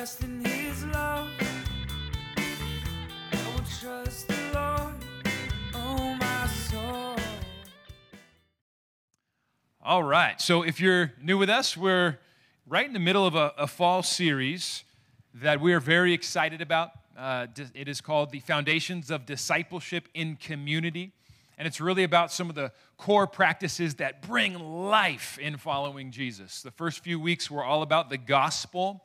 in his love. I will trust the Lord, oh my soul. All right. So if you're new with us, we're right in the middle of a, a fall series that we are very excited about. Uh, it is called The Foundations of Discipleship in Community. And it's really about some of the core practices that bring life in following Jesus. The first few weeks were all about the gospel,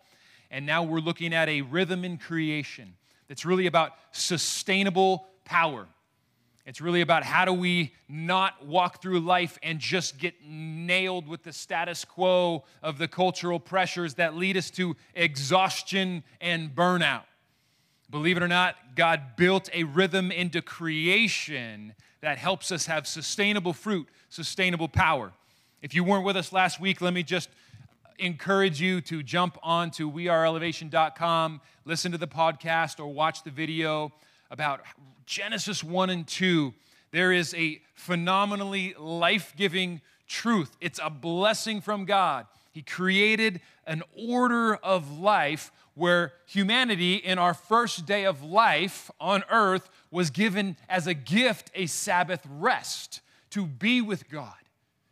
and now we're looking at a rhythm in creation that's really about sustainable power. It's really about how do we not walk through life and just get nailed with the status quo of the cultural pressures that lead us to exhaustion and burnout. Believe it or not, God built a rhythm into creation that helps us have sustainable fruit, sustainable power. If you weren't with us last week, let me just encourage you to jump on to weareelevation.com, listen to the podcast, or watch the video about Genesis 1 and 2. There is a phenomenally life giving truth, it's a blessing from God. He created an order of life where humanity, in our first day of life on earth, was given as a gift a Sabbath rest to be with God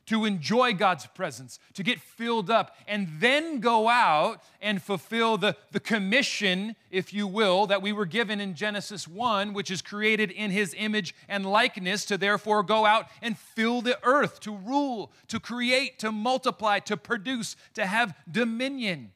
to enjoy God's presence, to get filled up, and then go out and fulfill the, the commission, if you will, that we were given in Genesis 1, which is created in his image and likeness, to therefore go out and fill the earth, to rule, to create, to multiply, to produce, to have dominion.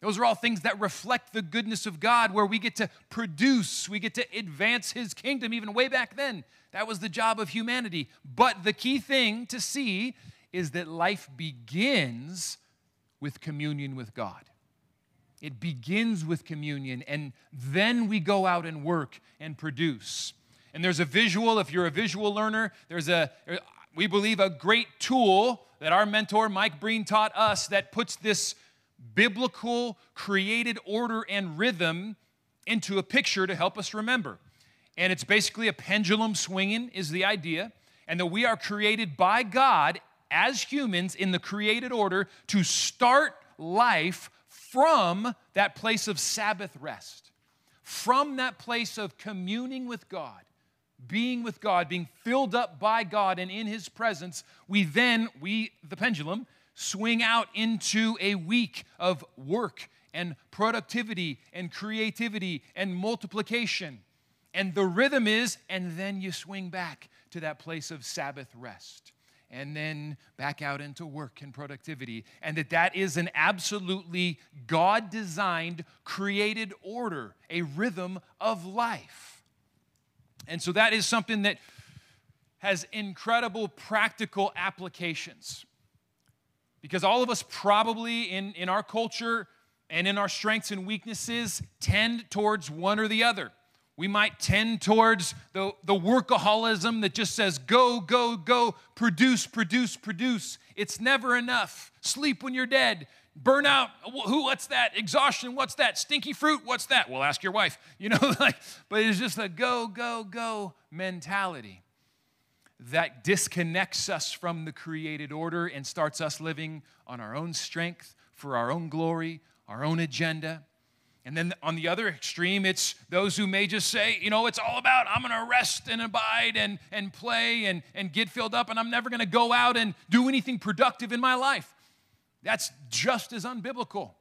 Those are all things that reflect the goodness of God, where we get to produce, we get to advance His kingdom, even way back then. That was the job of humanity. But the key thing to see is that life begins with communion with God. It begins with communion, and then we go out and work and produce. And there's a visual, if you're a visual learner, there's a, we believe, a great tool that our mentor Mike Breen taught us that puts this biblical created order and rhythm into a picture to help us remember. And it's basically a pendulum swinging, is the idea, and that we are created by God as humans in the created order to start life from that place of Sabbath rest, from that place of communing with God being with God, being filled up by God and in His presence, we then, we, the pendulum, swing out into a week of work and productivity and creativity and multiplication. And the rhythm is, and then you swing back to that place of Sabbath rest. And then back out into work and productivity. And that that is an absolutely god designed created order a rhythm of life. And so that is something that has incredible practical applications because all of us probably in, in our culture and in our strengths and weaknesses tend towards one or the other we might tend towards the, the workaholism that just says, go, go, go, produce, produce, produce. It's never enough. Sleep when you're dead. Burnout, who, what's that? Exhaustion, what's that? Stinky fruit, what's that? Well, ask your wife. You know, like, but it's just a go, go, go mentality that disconnects us from the created order and starts us living on our own strength, for our own glory, our own agenda. And then on the other extreme, it's those who may just say, you know, it's all about I'm going to rest and abide and, and play and, and get filled up, and I'm never going to go out and do anything productive in my life. That's just as unbiblical.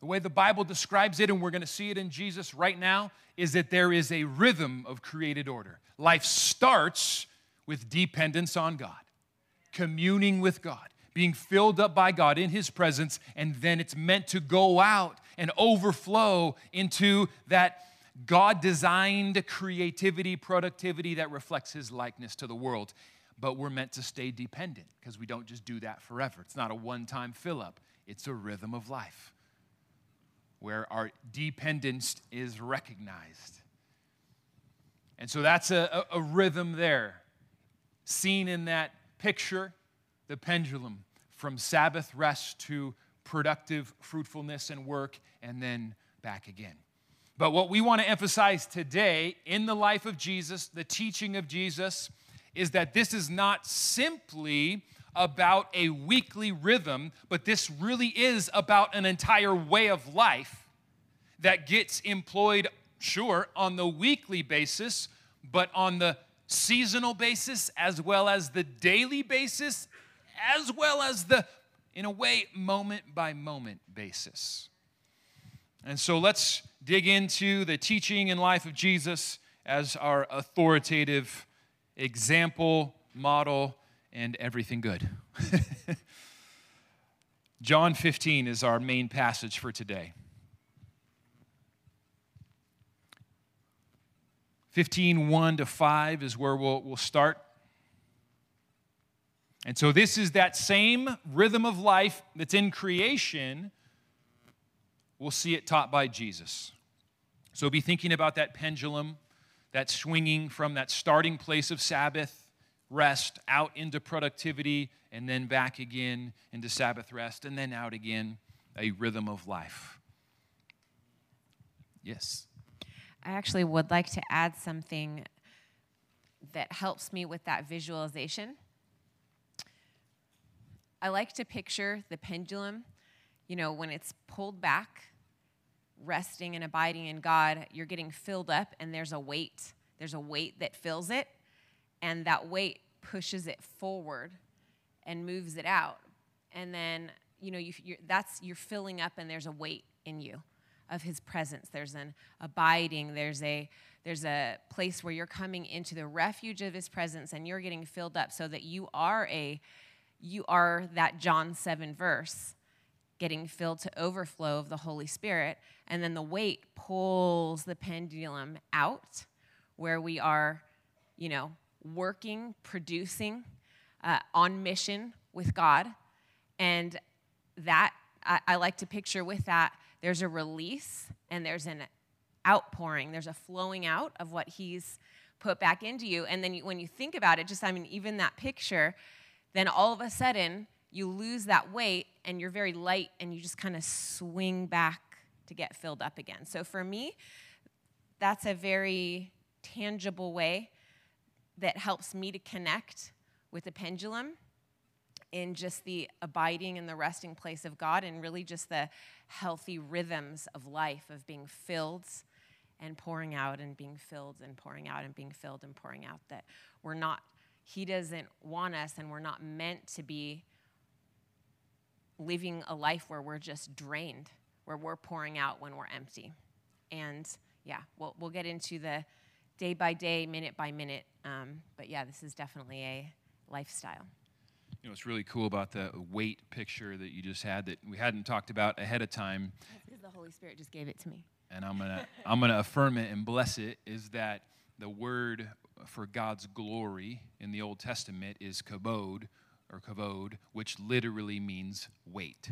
The way the Bible describes it, and we're going to see it in Jesus right now, is that there is a rhythm of created order. Life starts with dependence on God, communing with God, being filled up by God in His presence, and then it's meant to go out and overflow into that God designed creativity, productivity that reflects His likeness to the world. But we're meant to stay dependent because we don't just do that forever. It's not a one time fill up, it's a rhythm of life where our dependence is recognized. And so that's a, a, a rhythm there, seen in that picture, the pendulum from Sabbath rest to productive fruitfulness and work, and then back again. But what we want to emphasize today in the life of Jesus, the teaching of Jesus, is that this is not simply about a weekly rhythm, but this really is about an entire way of life that gets employed, sure, on the weekly basis, but on the seasonal basis, as well as the daily basis, as well as the, in a way, moment by moment basis. And so let's dig into the teaching and life of Jesus as our authoritative example, model, and everything good. John 15 is our main passage for today. 15, 1 to 5 is where we'll, we'll start. And so, this is that same rhythm of life that's in creation. We'll see it taught by Jesus. So, be thinking about that pendulum, that swinging from that starting place of Sabbath rest out into productivity, and then back again into Sabbath rest, and then out again, a rhythm of life. Yes. I actually would like to add something that helps me with that visualization. I like to picture the pendulum, you know, when it's pulled back, resting and abiding in God, you're getting filled up and there's a weight. There's a weight that fills it, and that weight pushes it forward and moves it out. And then, you know, you, are that's you're filling up and there's a weight in you of his presence. There's an abiding, there's a there's a place where you're coming into the refuge of his presence and you're getting filled up so that you are a you are that John 7 verse getting filled to overflow of the Holy Spirit and then the weight pulls the pendulum out where we are, you know, working, producing uh, on mission with God and that I, I like to picture with that there's a release and there's an outpouring, there's a flowing out of what He's put back into you. And then you, when you think about it, just I mean, even that picture, then all of a sudden you lose that weight and you're very light and you just kind of swing back to get filled up again. So for me, that's a very tangible way that helps me to connect with the pendulum in just the abiding in the resting place of God and really just the healthy rhythms of life of being filled and pouring out and being filled and pouring out and being filled and pouring out that we're not he doesn't want us and we're not meant to be living a life where we're just drained where we're pouring out when we're empty. And yeah we'll, we'll get into the day by day minute by minute um, but yeah this is definitely a lifestyle you know, what's really cool about the weight picture that you just had that we hadn't talked about ahead of time. because the Holy Spirit just gave it to me. And I'm gonna I'm gonna affirm it and bless it. Is that the word for God's glory in the Old Testament is kabod or kavod, which literally means weight.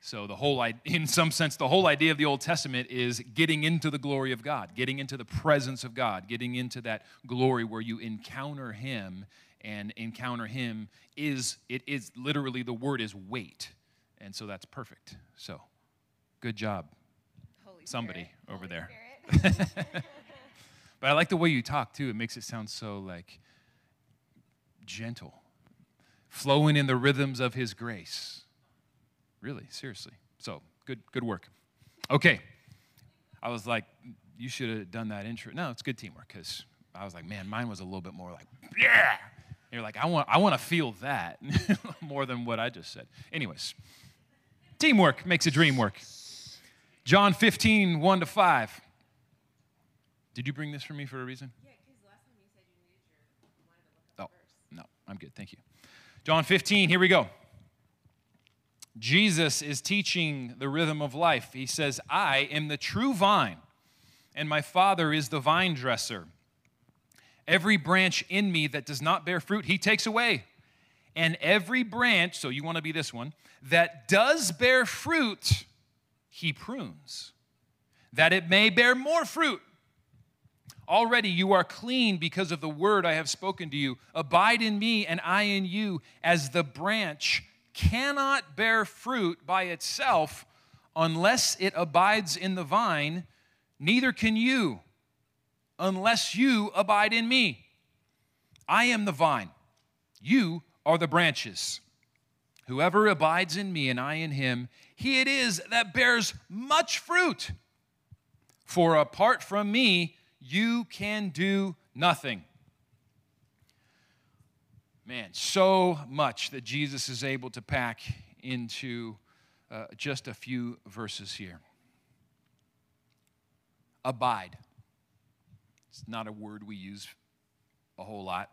So the whole, in some sense, the whole idea of the Old Testament is getting into the glory of God, getting into the presence of God, getting into that glory where you encounter Him and encounter him is it is literally the word is weight. And so that's perfect. So good job. Holy somebody Spirit. over Holy there. But i like the way you talk too. It makes it sound so like gentle. Flowing in the rhythms of his grace. Really seriously. So good good work. Okay. I was like you should have done that intro. No it's good teamwork because i was like man mine was a little bit more like yeah you're like, I want, I want to feel that more than what I just said. Anyways, teamwork makes a dream work. John 15, 1 to 5. Did you bring this for me for a reason? Yeah, because last time you said you needed your, you wanted to look up Oh, no, I'm good. Thank you. John 15, here we go. Jesus is teaching the rhythm of life. He says, I am the true vine, and my Father is the vine dresser. Every branch in me that does not bear fruit, he takes away. And every branch, so you want to be this one, that does bear fruit, he prunes, that it may bear more fruit. Already you are clean because of the word I have spoken to you. Abide in me, and I in you, as the branch cannot bear fruit by itself unless it abides in the vine, neither can you unless you abide in me. I am the vine, you are the branches. Whoever abides in me and I in him, he it is that bears much fruit. For apart from me, you can do nothing. Man, so much that Jesus is able to pack into uh, just a few verses here. Abide. It's not a word we use a whole lot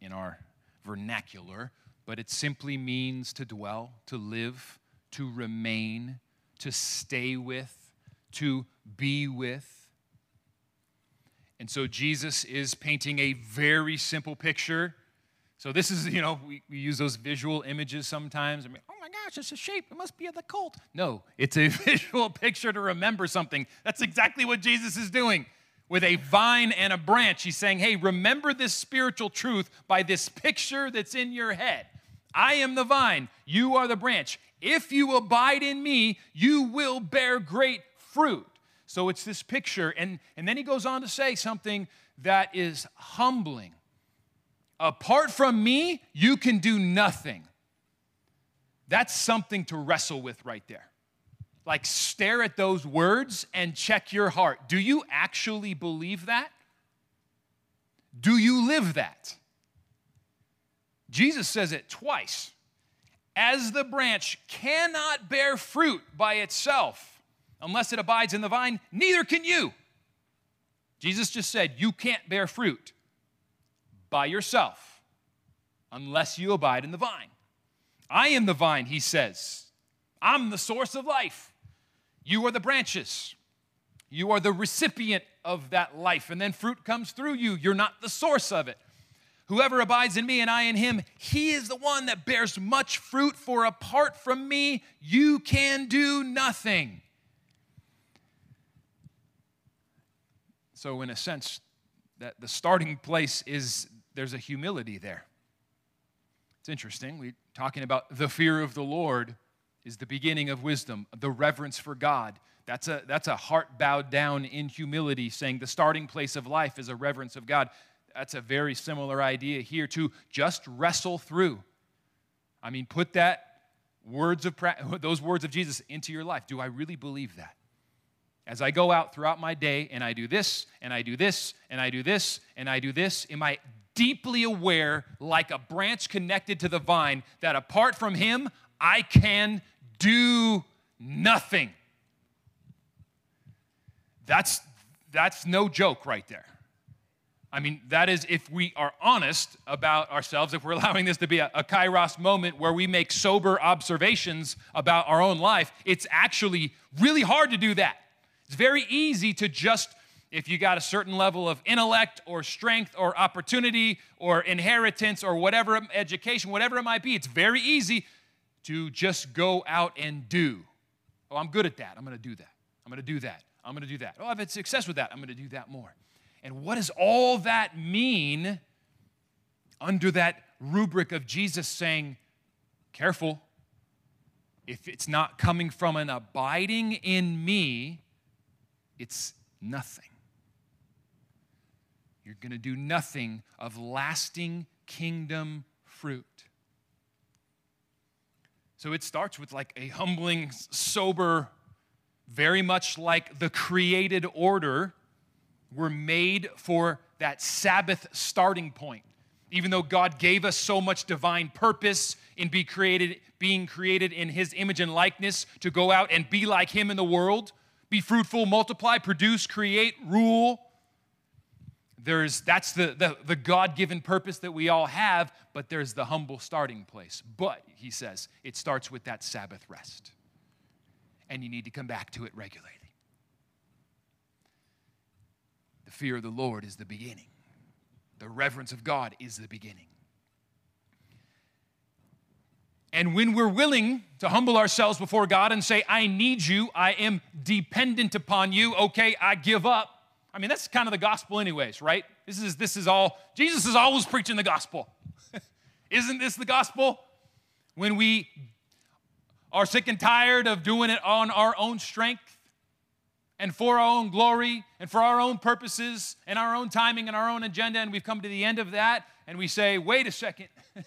in our vernacular, but it simply means to dwell, to live, to remain, to stay with, to be with. And so Jesus is painting a very simple picture. So this is, you know, we, we use those visual images sometimes. I mean, oh my gosh, it's a shape. It must be of the cult. No, it's a visual picture to remember something. That's exactly what Jesus is doing. With a vine and a branch, he's saying, hey, remember this spiritual truth by this picture that's in your head. I am the vine, you are the branch. If you abide in me, you will bear great fruit. So it's this picture. And, and then he goes on to say something that is humbling. Apart from me, you can do nothing. That's something to wrestle with right there. Like, stare at those words and check your heart. Do you actually believe that? Do you live that? Jesus says it twice. As the branch cannot bear fruit by itself unless it abides in the vine, neither can you. Jesus just said, You can't bear fruit by yourself unless you abide in the vine. I am the vine, he says. I'm the source of life. You are the branches. You are the recipient of that life, and then fruit comes through you. You're not the source of it. Whoever abides in me and I in him, he is the one that bears much fruit, for apart from me, you can do nothing. So, in a sense, that the starting place is there's a humility there. It's interesting. We're talking about the fear of the Lord is the beginning of wisdom, the reverence for God. That's a, that's a heart bowed down in humility, saying the starting place of life is a reverence of God. That's a very similar idea here to just wrestle through. I mean, put that words of those words of Jesus into your life. Do I really believe that? As I go out throughout my day and I do this and I do this and I do this and I do this, am I deeply aware, like a branch connected to the vine, that apart from Him, I can do nothing. That's, that's no joke right there. I mean, that is if we are honest about ourselves, if we're allowing this to be a, a kairos moment where we make sober observations about our own life, it's actually really hard to do that. It's very easy to just, if you got a certain level of intellect or strength or opportunity or inheritance or whatever, education, whatever it might be, it's very easy to just go out and do. Oh, I'm good at that. I'm going to do that. I'm going to do that. I'm going to do that. Oh, I've had success with that. I'm going to do that more. And what does all that mean under that rubric of Jesus saying, careful, if it's not coming from an abiding in me, it's nothing. You're going to do nothing of lasting kingdom fruit. So it starts with like a humbling, sober, very much like the created order. We're made for that Sabbath starting point. Even though God gave us so much divine purpose in be created, being created in His image and likeness to go out and be like Him in the world, be fruitful, multiply, produce, create, rule there's that's the, the, the god-given purpose that we all have but there's the humble starting place. But he says it starts with that sabbath rest. And you need to come back to it regularly. The fear of the lord is the beginning. The reverence of god is the beginning. And when we're willing to humble ourselves before God and say, I need you, I am dependent upon you, okay, I give up, I mean, that's kind of the gospel, anyways, right? This is, this is all, Jesus is always preaching the gospel. Isn't this the gospel? When we are sick and tired of doing it on our own strength and for our own glory and for our own purposes and our own timing and our own agenda, and we've come to the end of that, and we say, wait a second,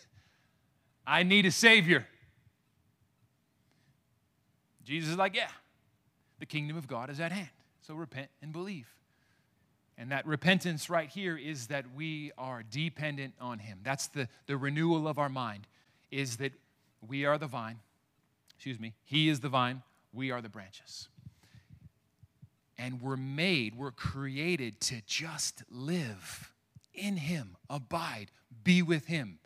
I need a Savior. Jesus is like, Yeah, the kingdom of God is at hand. So repent and believe. And that repentance right here is that we are dependent on Him. That's the, the renewal of our mind, is that we are the vine, excuse me, He is the vine, we are the branches. And we're made, we're created to just live in Him, abide, be with Him.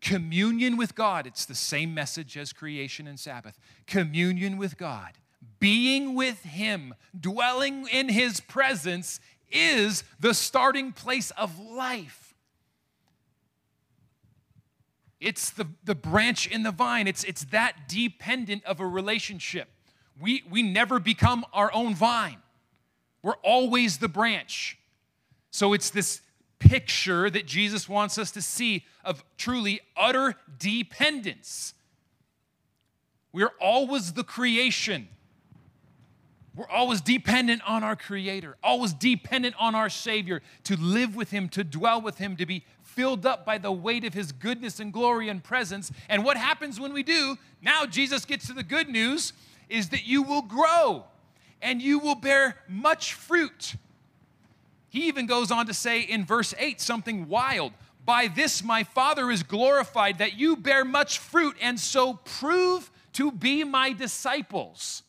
Communion with God, it's the same message as creation and Sabbath. Communion with God, being with Him, dwelling in His presence is the starting place of life. It's the, the branch in the vine, it's, it's that dependent of a relationship. We, we never become our own vine, we're always the branch. So it's this picture that Jesus wants us to see of truly utter dependence. We're always the creation. We're always dependent on our Creator, always dependent on our Savior to live with Him, to dwell with Him, to be filled up by the weight of His goodness and glory and presence. And what happens when we do? Now, Jesus gets to the good news is that you will grow and you will bear much fruit. He even goes on to say in verse 8 something wild. By this my Father is glorified, that you bear much fruit and so prove to be my disciples.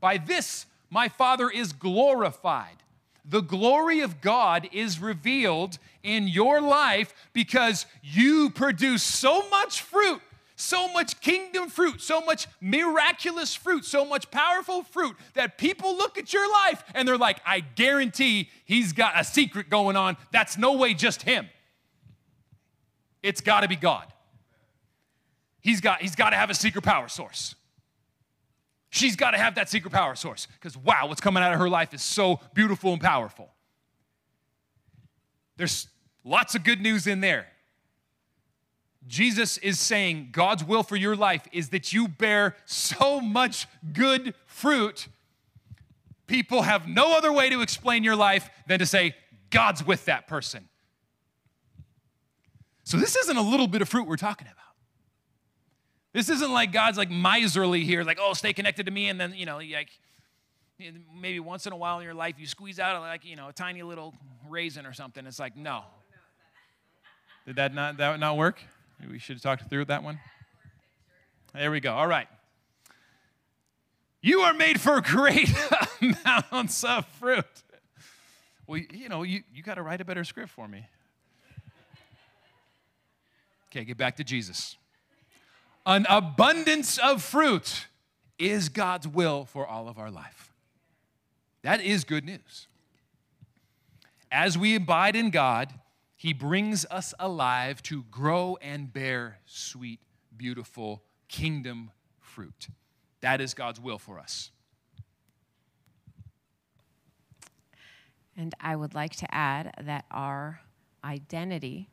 By this my Father is glorified. The glory of God is revealed in your life because you produce so much fruit, so much kingdom fruit, so much miraculous fruit, so much powerful fruit that people look at your life and they're like, I guarantee he's got a secret going on. That's no way just him. It's got to be God. He's got, he's got to have a secret power source. She's got to have that secret power source because, wow, what's coming out of her life is so beautiful and powerful. There's lots of good news in there. Jesus is saying God's will for your life is that you bear so much good fruit. People have no other way to explain your life than to say, God's with that person. So, this isn't a little bit of fruit we're talking about. This isn't like God's like miserly here, like, oh, stay connected to me, and then, you know, like maybe once in a while in your life you squeeze out like, you know, a tiny little raisin or something. It's like, no. Did that not that not work? We should have talked through that one. There we go. All right. You are made for great amounts of fruit. Well, you know, you, you got to write a better script for me. Okay, get back to Jesus an abundance of fruit is God's will for all of our life. That is good news. As we abide in God, He brings us alive to grow and bear sweet, beautiful kingdom fruit. That is God's will for us. And I would like to add that our identity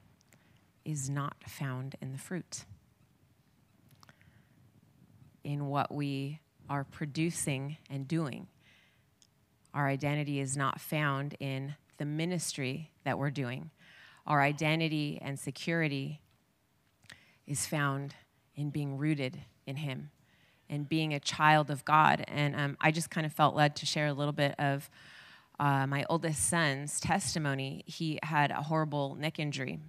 is not found in the fruit in what we are producing and doing. Our identity is not found in the ministry that we're doing. Our identity and security is found in being rooted in Him and being a child of God. And um, I just kind of felt led to share a little bit of uh, my oldest son's testimony. He had a horrible neck injury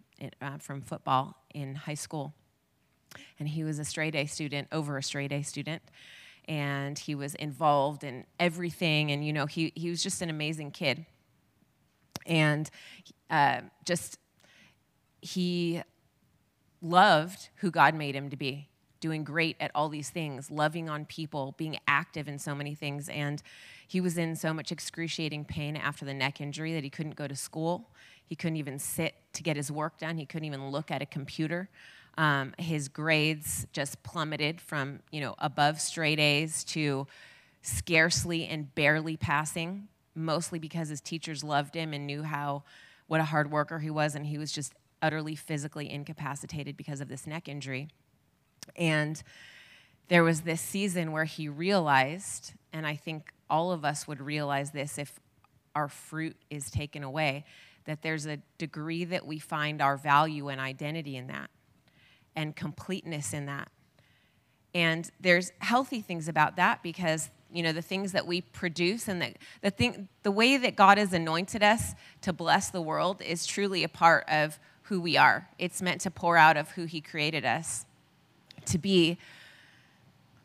uh, from football in high school and he was a straight A student over a straight A student. And he was involved in everything. And, you know, he, he was just an amazing kid. And uh, just, he loved who God made him to be, doing great at all these things, loving on people, being active in so many things. And he was in so much excruciating pain after the neck injury that he couldn't go to school. He couldn't even sit to get his work done. He couldn't even look at a computer. Um, his grades just plummeted from you know above straight A's to scarcely and barely passing, mostly because his teachers loved him and knew how what a hard worker he was, and he was just utterly physically incapacitated because of this neck injury. And there was this season where he realized, and I think all of us would realize this if our fruit is taken away, that there's a degree that we find our value and identity in that and completeness in that. And there's healthy things about that because you know the things that we produce and the, the thing the way that God has anointed us to bless the world is truly a part of who we are. It's meant to pour out of who he created us to be.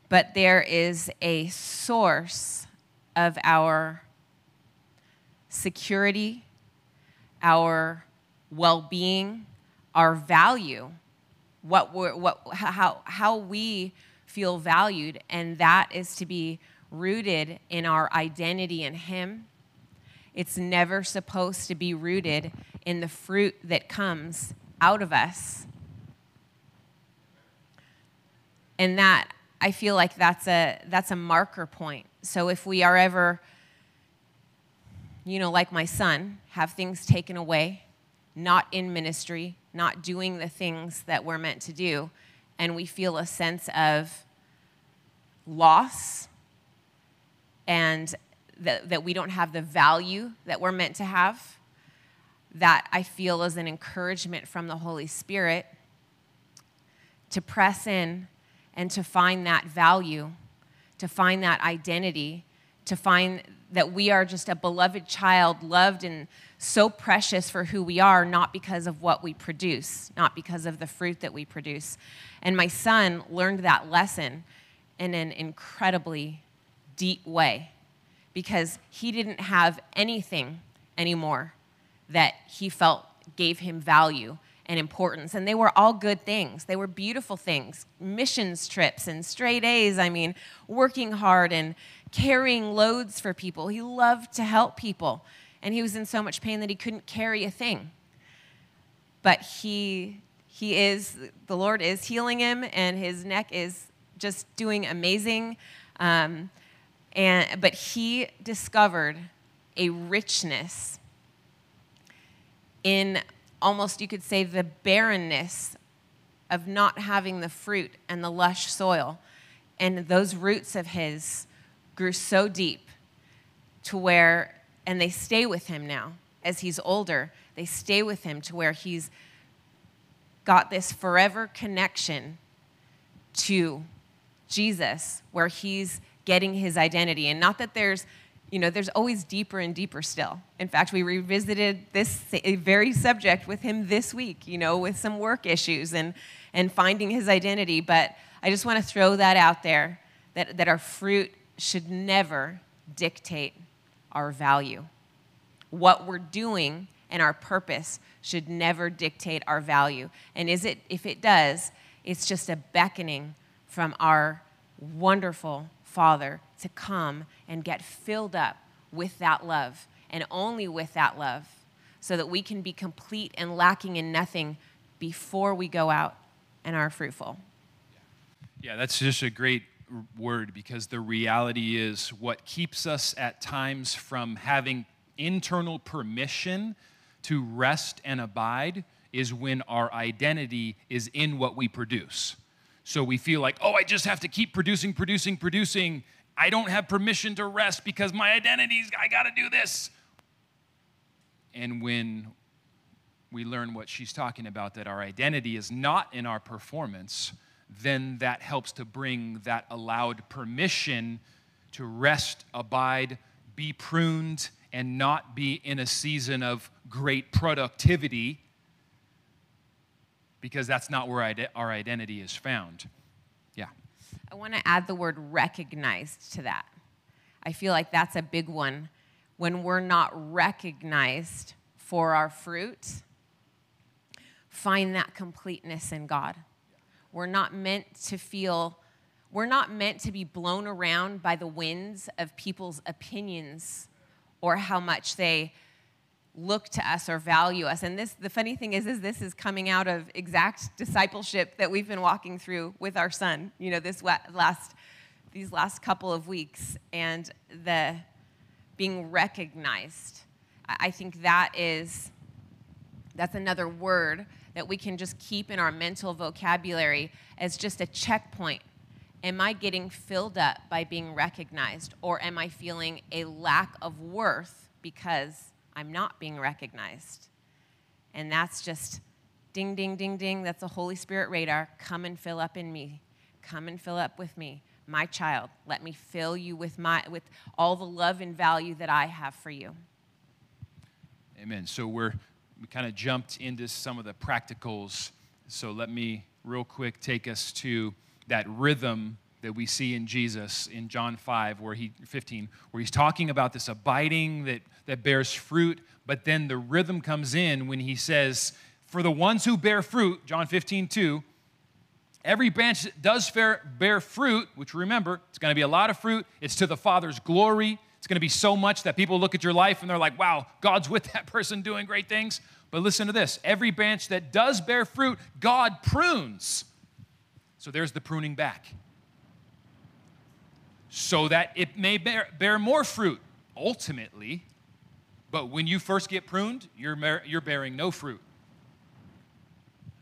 But there is a source of our security, our well-being, our value, what we're, what, how, how we feel valued, and that is to be rooted in our identity in Him. It's never supposed to be rooted in the fruit that comes out of us. And that, I feel like that's a, that's a marker point. So if we are ever, you know, like my son, have things taken away, not in ministry, not doing the things that we're meant to do, and we feel a sense of loss and that, that we don't have the value that we're meant to have, that I feel is an encouragement from the Holy Spirit to press in and to find that value, to find that identity, to find that we are just a beloved child, loved and so precious for who we are, not because of what we produce, not because of the fruit that we produce. And my son learned that lesson in an incredibly deep way because he didn't have anything anymore that he felt gave him value and importance. And they were all good things. They were beautiful things missions trips and straight A's. I mean, working hard and carrying loads for people. He loved to help people. And he was in so much pain that he couldn't carry a thing. But he, he is, the Lord is healing him, and his neck is just doing amazing. Um, and, but he discovered a richness in almost, you could say, the barrenness of not having the fruit and the lush soil. And those roots of his grew so deep to where, and they stay with him now as he's older, they stay with him to where he's got this forever connection to Jesus, where he's getting his identity. And not that there's you know, there's always deeper and deeper still. In fact, we revisited this very subject with him this week, you know, with some work issues and, and finding his identity. But I just want to throw that out there that, that our fruit should never dictate our value. What we're doing and our purpose should never dictate our value. And is it, if it does, it's just a beckoning from our wonderful Father to come and get filled up with that love and only with that love so that we can be complete and lacking in nothing before we go out and are fruitful. Yeah, that's just a great word because the reality is what keeps us at times from having internal permission to rest and abide is when our identity is in what we produce. So we feel like, oh, I just have to keep producing, producing, producing. I don't have permission to rest because my identity's, I got to do this. And when we learn what she's talking about, that our identity is not in our performance, then that helps to bring that allowed permission to rest, abide, be pruned, and not be in a season of great productivity because that's not where our identity is found. Yeah. I want to add the word recognized to that. I feel like that's a big one. When we're not recognized for our fruit, find that completeness in God. We're not meant to feel, we're not meant to be blown around by the winds of people's opinions or how much they look to us or value us. And this, the funny thing is, is this is coming out of exact discipleship that we've been walking through with our son. You know, this last, these last couple of weeks, and the being recognized. I think that is, that's another word that we can just keep in our mental vocabulary as just a checkpoint. Am I getting filled up by being recognized, or am I feeling a lack of worth because I'm not being recognized. And that's just Ding, ding, ding, ding. That's a Holy Spirit radar. Come and fill up in me. Come and fill up with me. My child, let me fill you with, my, with all the love and value that I have for you. Amen. So we're we kind of jumped into some of the practicals. So let me real quick take us to that rhythm that we see in Jesus in John 5 where he 15 where he's talking about this abiding that that bears fruit, but then the rhythm comes in when he says for the ones who bear fruit, John 15, 2, every branch that does bear, bear fruit, which remember, it's going to be a lot of fruit, it's to the Father's glory. It's going to be so much that people look at your life and they're like, wow, God's with that person doing great things. But listen to this every branch that does bear fruit, God prunes. So there's the pruning back. So that it may bear, bear more fruit ultimately. But when you first get pruned, you're, you're bearing no fruit.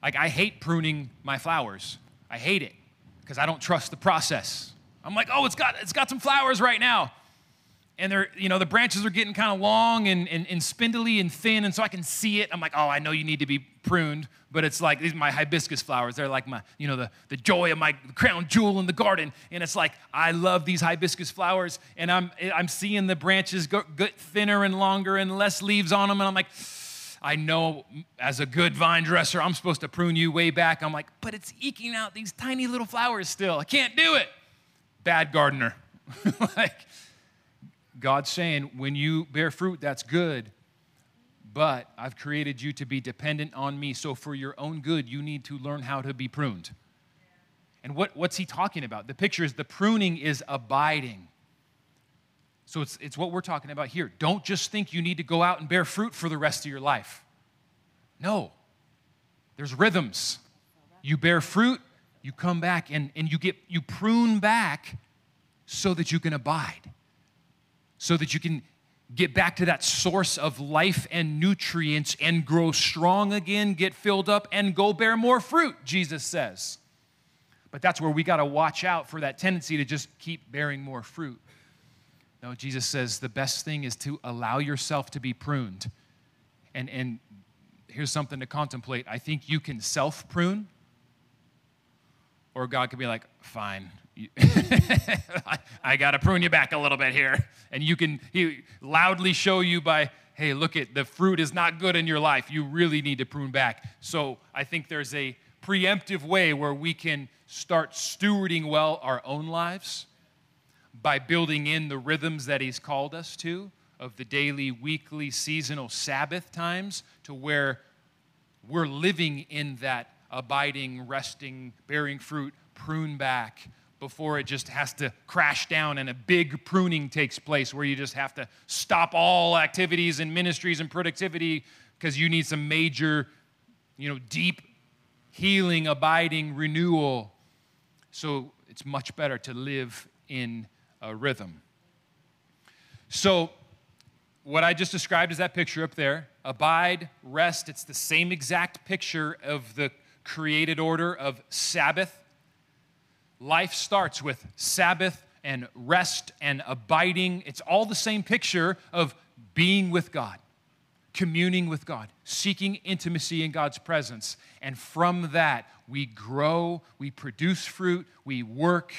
Like, I hate pruning my flowers. I hate it because I don't trust the process. I'm like, oh, it's got, it's got some flowers right now. And they're, you know, the branches are getting kind of long and, and, and spindly and thin, and so I can see it. I'm like, oh, I know you need to be pruned, but it's like these are my hibiscus flowers. They're like my, you know, the, the joy of my crown jewel in the garden. And it's like, I love these hibiscus flowers, and I'm, I'm seeing the branches go, get thinner and longer and less leaves on them, and I'm like, I know as a good vine dresser, I'm supposed to prune you way back. I'm like, but it's eking out these tiny little flowers still. I can't do it. Bad gardener. like, God's saying, when you bear fruit, that's good, but I've created you to be dependent on me. So, for your own good, you need to learn how to be pruned. And what, what's he talking about? The picture is the pruning is abiding. So it's, it's what we're talking about here. Don't just think you need to go out and bear fruit for the rest of your life. No, there's rhythms. You bear fruit, you come back and, and you get you prune back so that you can abide, so that you can get back to that source of life and nutrients and grow strong again, get filled up, and go bear more fruit, Jesus says. But that's where we got to watch out for that tendency to just keep bearing more fruit. No, Jesus says the best thing is to allow yourself to be pruned. And, and here's something to contemplate. I think you can self prune, or God could be like, fine. I, got to prune you back a little bit here. And you can he loudly show you by, hey, look at the fruit is not good in your life. You really need to prune back. So I think there's a preemptive way where we can start stewarding well our own lives by building in the rhythms that He's called us to of the daily, weekly, seasonal Sabbath times to where we're living in that abiding, resting, bearing fruit, prune back before it just has to crash down and a big pruning takes place where you just have to stop all activities and ministries and productivity because you need some major, you know, deep healing, abiding renewal. So it's much better to live in a rhythm. So, what I just described is that picture up there abide, rest. It's the same exact picture of the created order of Sabbath. Life starts with Sabbath and rest and abiding. It's all the same picture of being with God, communing with God, seeking intimacy in God's presence. And from that, we grow, we produce fruit, we work,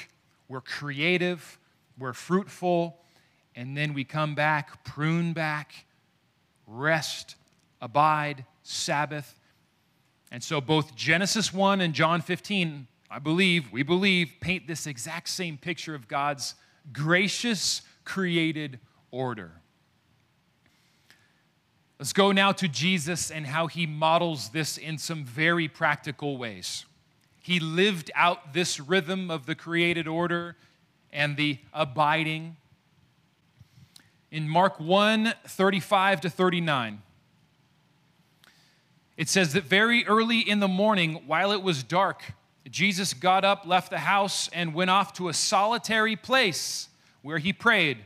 we're creative, we're fruitful, and then we come back, prune back, rest, abide, Sabbath. And so both Genesis 1 and John 15, I believe, we believe, paint this exact same picture of God's gracious created order. Let's go now to Jesus and how he models this in some very practical ways. He lived out this rhythm of the created order and the abiding. In Mark 1 35 to 39, it says that very early in the morning, while it was dark, Jesus got up, left the house, and went off to a solitary place where he prayed.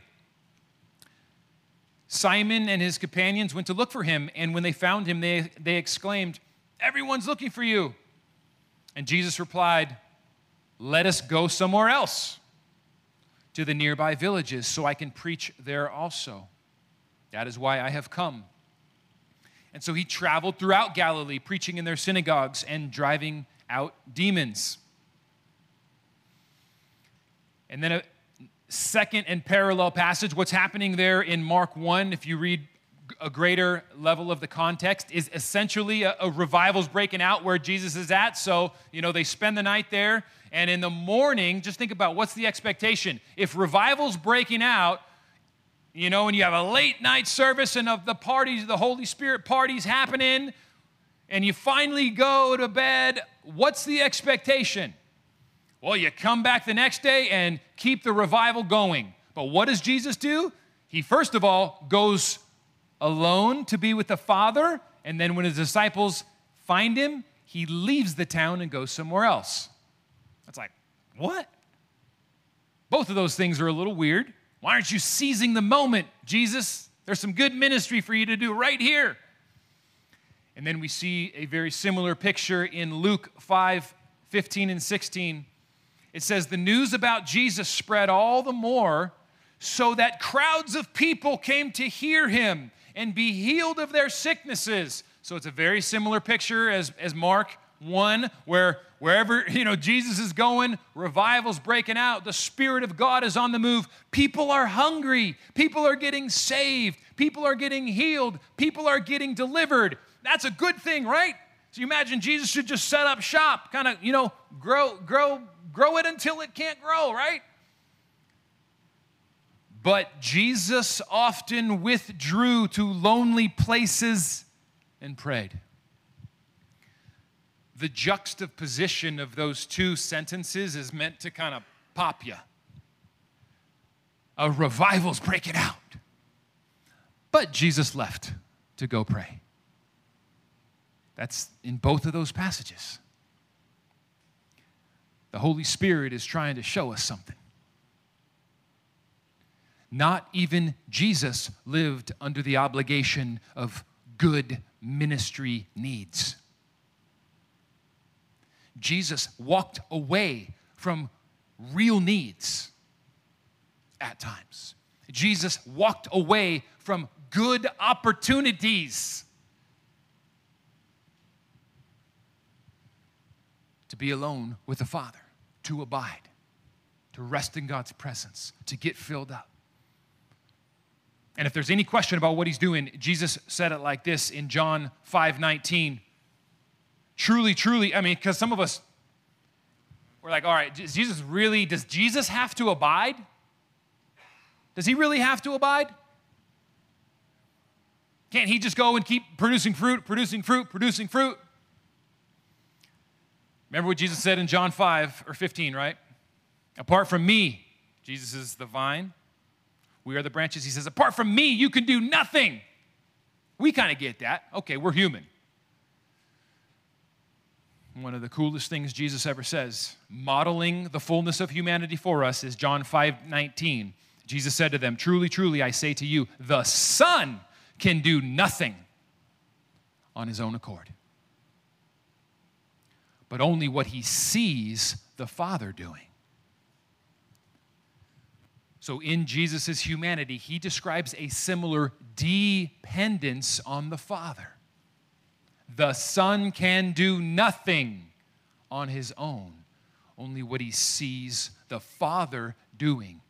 Simon and his companions went to look for him, and when they found him, they, they exclaimed, Everyone's looking for you. And Jesus replied, Let us go somewhere else to the nearby villages so I can preach there also. That is why I have come. And so he traveled throughout Galilee, preaching in their synagogues and driving out demons. And then a second and parallel passage, what's happening there in Mark 1, if you read a greater level of the context, is essentially a, a revival's breaking out where Jesus is at. So, you know, they spend the night there. And in the morning, just think about what's the expectation? If revival's breaking out, you know, and you have a late night service and of the parties, the Holy Spirit parties happening, and you finally go to bed, what's the expectation? Well, you come back the next day and keep the revival going. But what does Jesus do? He first of all goes alone to be with the Father, and then when his disciples find him, he leaves the town and goes somewhere else. That's like, what? Both of those things are a little weird. Why aren't you seizing the moment, Jesus? There's some good ministry for you to do right here. And then we see a very similar picture in Luke 5 15 and 16. It says, The news about Jesus spread all the more so that crowds of people came to hear him and be healed of their sicknesses. So it's a very similar picture as, as Mark 1, where wherever you know Jesus is going, revival's breaking out, the Spirit of God is on the move. People are hungry, people are getting saved, people are getting healed, people are getting delivered. That's a good thing, right? So you imagine Jesus should just set up shop, kind of, you know, grow, grow, grow it until it can't grow, right? But Jesus often withdrew to lonely places and prayed. The juxtaposition of those two sentences is meant to kind of pop you. A revival's breaking out. But Jesus left to go pray. That's in both of those passages. The Holy Spirit is trying to show us something. Not even Jesus lived under the obligation of good ministry needs. Jesus walked away from real needs at times. Jesus walked away from good opportunities to be alone with the Father, to abide, to rest in God's presence, to get filled up. And if there's any question about what he's doing, Jesus said it like this in John 5 19. Truly, truly, I mean, because some of us, we're like, all right, Jesus really, does Jesus have to abide? Does he really have to abide? Can't he just go and keep producing fruit, producing fruit, producing fruit? Remember what Jesus said in John 5 or 15, right? Apart from me, Jesus is the vine, we are the branches. He says, apart from me, you can do nothing. We kind of get that. Okay, we're human. One of the coolest things Jesus ever says, modeling the fullness of humanity for us, is John 5 19. Jesus said to them, Truly, truly, I say to you, the Son can do nothing on his own accord, but only what he sees the Father doing. So, in Jesus' humanity, he describes a similar dependence on the Father. The Son can do nothing on his own, only what he sees the Father doing.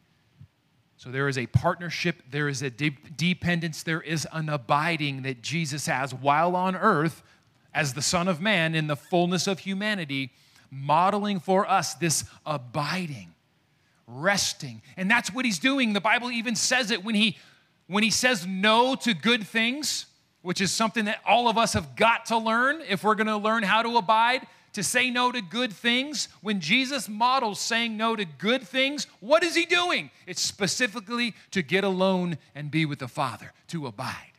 So, there is a partnership, there is a de- dependence, there is an abiding that Jesus has while on earth as the Son of Man in the fullness of humanity, modeling for us this abiding resting. And that's what he's doing. The Bible even says it when he when he says no to good things, which is something that all of us have got to learn if we're going to learn how to abide, to say no to good things. When Jesus models saying no to good things, what is he doing? It's specifically to get alone and be with the Father, to abide,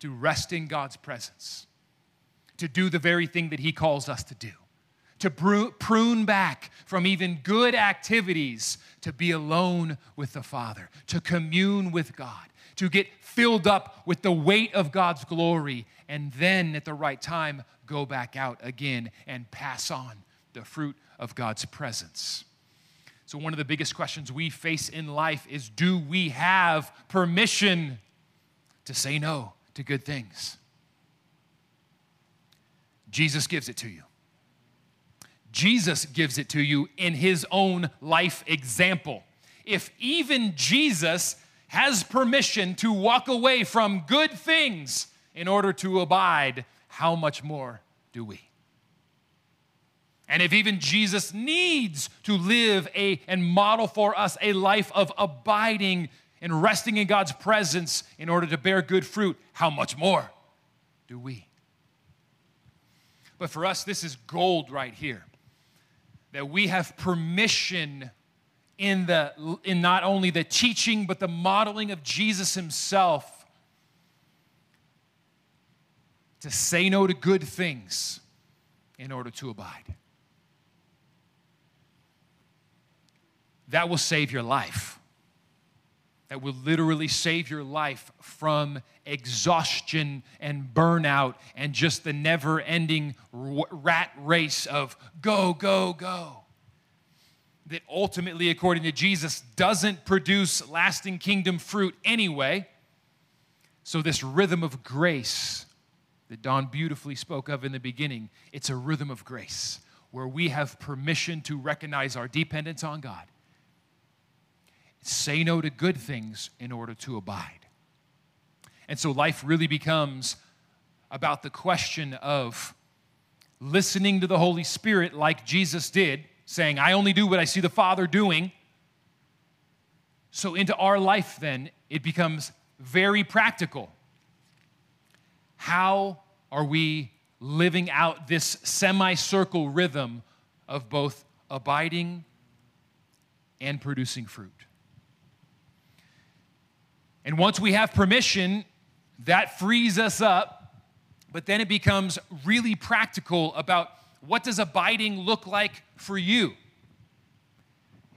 to rest in God's presence, to do the very thing that he calls us to do to prune back from even good activities to be alone with the Father, to commune with God, to get filled up with the weight of God's glory, and then at the right time go back out again and pass on the fruit of God's presence. So, one of the biggest questions we face in life is do we have permission to say no to good things? Jesus gives it to you. Jesus gives it to you in his own life example. If even Jesus has permission to walk away from good things in order to abide, how much more do we? And if even Jesus needs to live a and model for us a life of abiding and resting in God's presence in order to bear good fruit, how much more do we? But for us, this is gold right here. That we have permission in, the, in not only the teaching, but the modeling of Jesus himself to say no to good things in order to abide. That will save your life. That will literally save your life from exhaustion and burnout and just the never ending rat race of go, go, go. That ultimately, according to Jesus, doesn't produce lasting kingdom fruit anyway. So, this rhythm of grace that Don beautifully spoke of in the beginning, it's a rhythm of grace where we have permission to recognize our dependence on God, say no to good things in order to abide. And so life really becomes about the question of listening to the Holy Spirit like Jesus did, saying, I only do what I see the Father doing. So, into our life, then, it becomes very practical. How are we living out this semicircle rhythm of both abiding and producing fruit? And once we have permission that frees us up, but then it becomes really practical about what does abiding look like for you?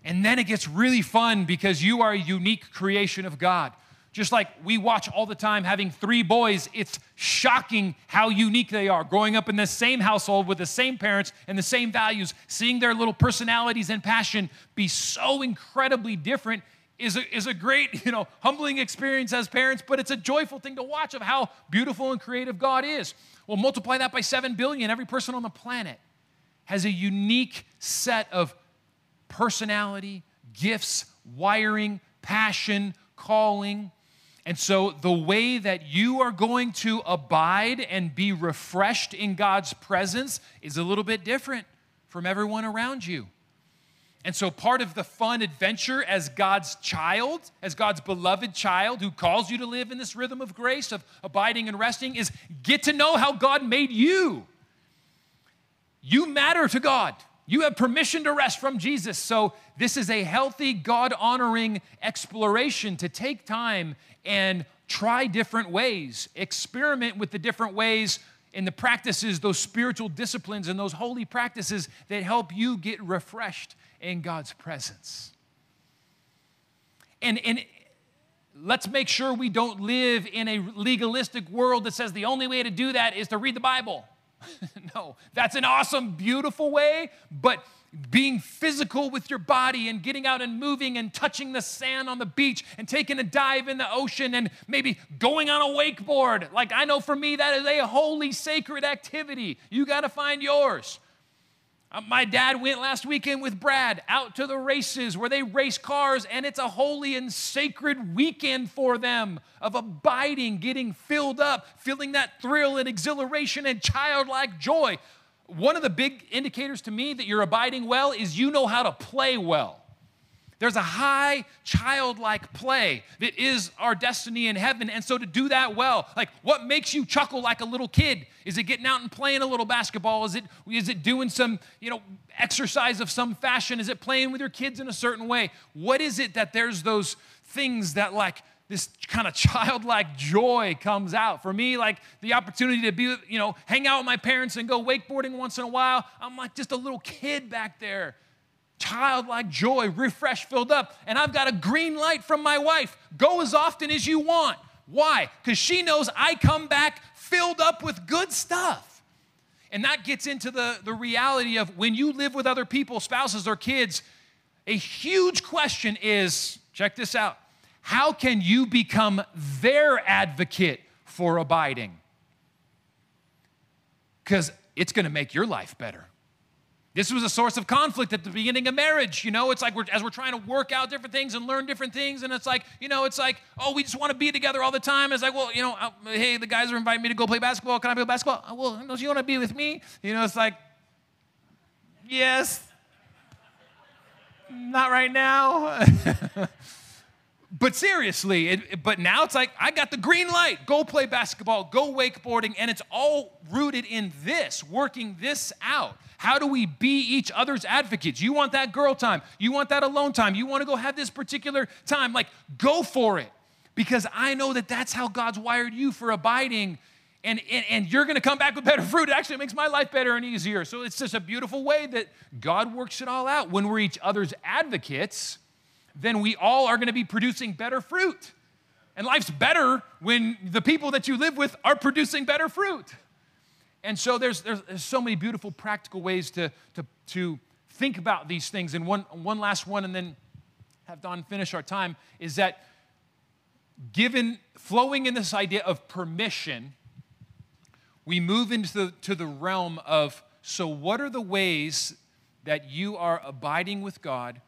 And then it gets really fun because you are a unique creation of God. Just like we watch all the time having three boys, it's shocking how unique they are. Growing up in the same household with the same parents and the same values, seeing their little personalities and passion be so incredibly different is a, is a great, you know, humbling experience as parents, but it's a joyful thing to watch of how beautiful and creative God is. Well, multiply that by 7 billion. Every person on the planet has a unique set of personality, gifts, wiring, passion, calling. And so, the way that you are going to abide and be refreshed in God's presence is a little bit different from everyone around you. And so, part of the fun adventure as God's child, as God's beloved child who calls you to live in this rhythm of grace, of abiding and resting, is get to know how God made you. You matter to God. You have permission to rest from Jesus. So, this is a healthy, God honoring exploration to take time and try different ways, experiment with the different ways in the practices, those spiritual disciplines, and those holy practices that help you get refreshed in God's presence. And, and let's make sure we don't live in a legalistic world that says the only way to do that is to read the Bible. no, that's an awesome, beautiful way, but being physical with your body and getting out and moving and touching the sand on the beach and taking a dive in the ocean and maybe going on a wakeboard. Like I know for me, that is a holy, sacred activity. You got to find yours. Uh, my dad went last weekend with Brad out to the races where they race cars, and it's a holy and sacred weekend for them of abiding, getting filled up, feeling that thrill and exhilaration and childlike joy. One of the big indicators to me that you're abiding well is you know how to play well. There's a high childlike play that is our destiny in heaven. And so to do that well, like what makes you chuckle like a little kid? Is it getting out and playing a little basketball? Is it, is it doing some, you know, exercise of some fashion? Is it playing with your kids in a certain way? What is it that there's those things that like this kind of childlike joy comes out. For me, like the opportunity to be, you know, hang out with my parents and go wakeboarding once in a while, I'm like just a little kid back there childlike joy, refreshed, filled up. And I've got a green light from my wife. Go as often as you want. Why? Because she knows I come back filled up with good stuff. And that gets into the, the reality of when you live with other people, spouses or kids, a huge question is check this out how can you become their advocate for abiding? Because it's going to make your life better. This was a source of conflict at the beginning of marriage. You know, it's like we're, as we're trying to work out different things and learn different things, and it's like, you know, it's like, oh, we just want to be together all the time. It's like, well, you know, uh, hey, the guys are inviting me to go play basketball. Can I play basketball? Uh, well, don't you want to be with me? You know, it's like, yes, not right now. but seriously, it, but now it's like, I got the green light. Go play basketball, go wakeboarding, and it's all rooted in this, working this out. How do we be each other's advocates? You want that girl time, you want that alone time, you want to go have this particular time. Like, go for it. Because I know that that's how God's wired you for abiding. And, and, and you're going to come back with better fruit. Actually, it actually makes my life better and easier. So it's just a beautiful way that God works it all out. When we're each other's advocates, then we all are going to be producing better fruit. And life's better when the people that you live with are producing better fruit. And so there's, there's, there's so many beautiful practical ways to, to, to think about these things. And one, one last one, and then have Don finish our time, is that given, flowing in this idea of permission, we move into the, to the realm of so, what are the ways that you are abiding with God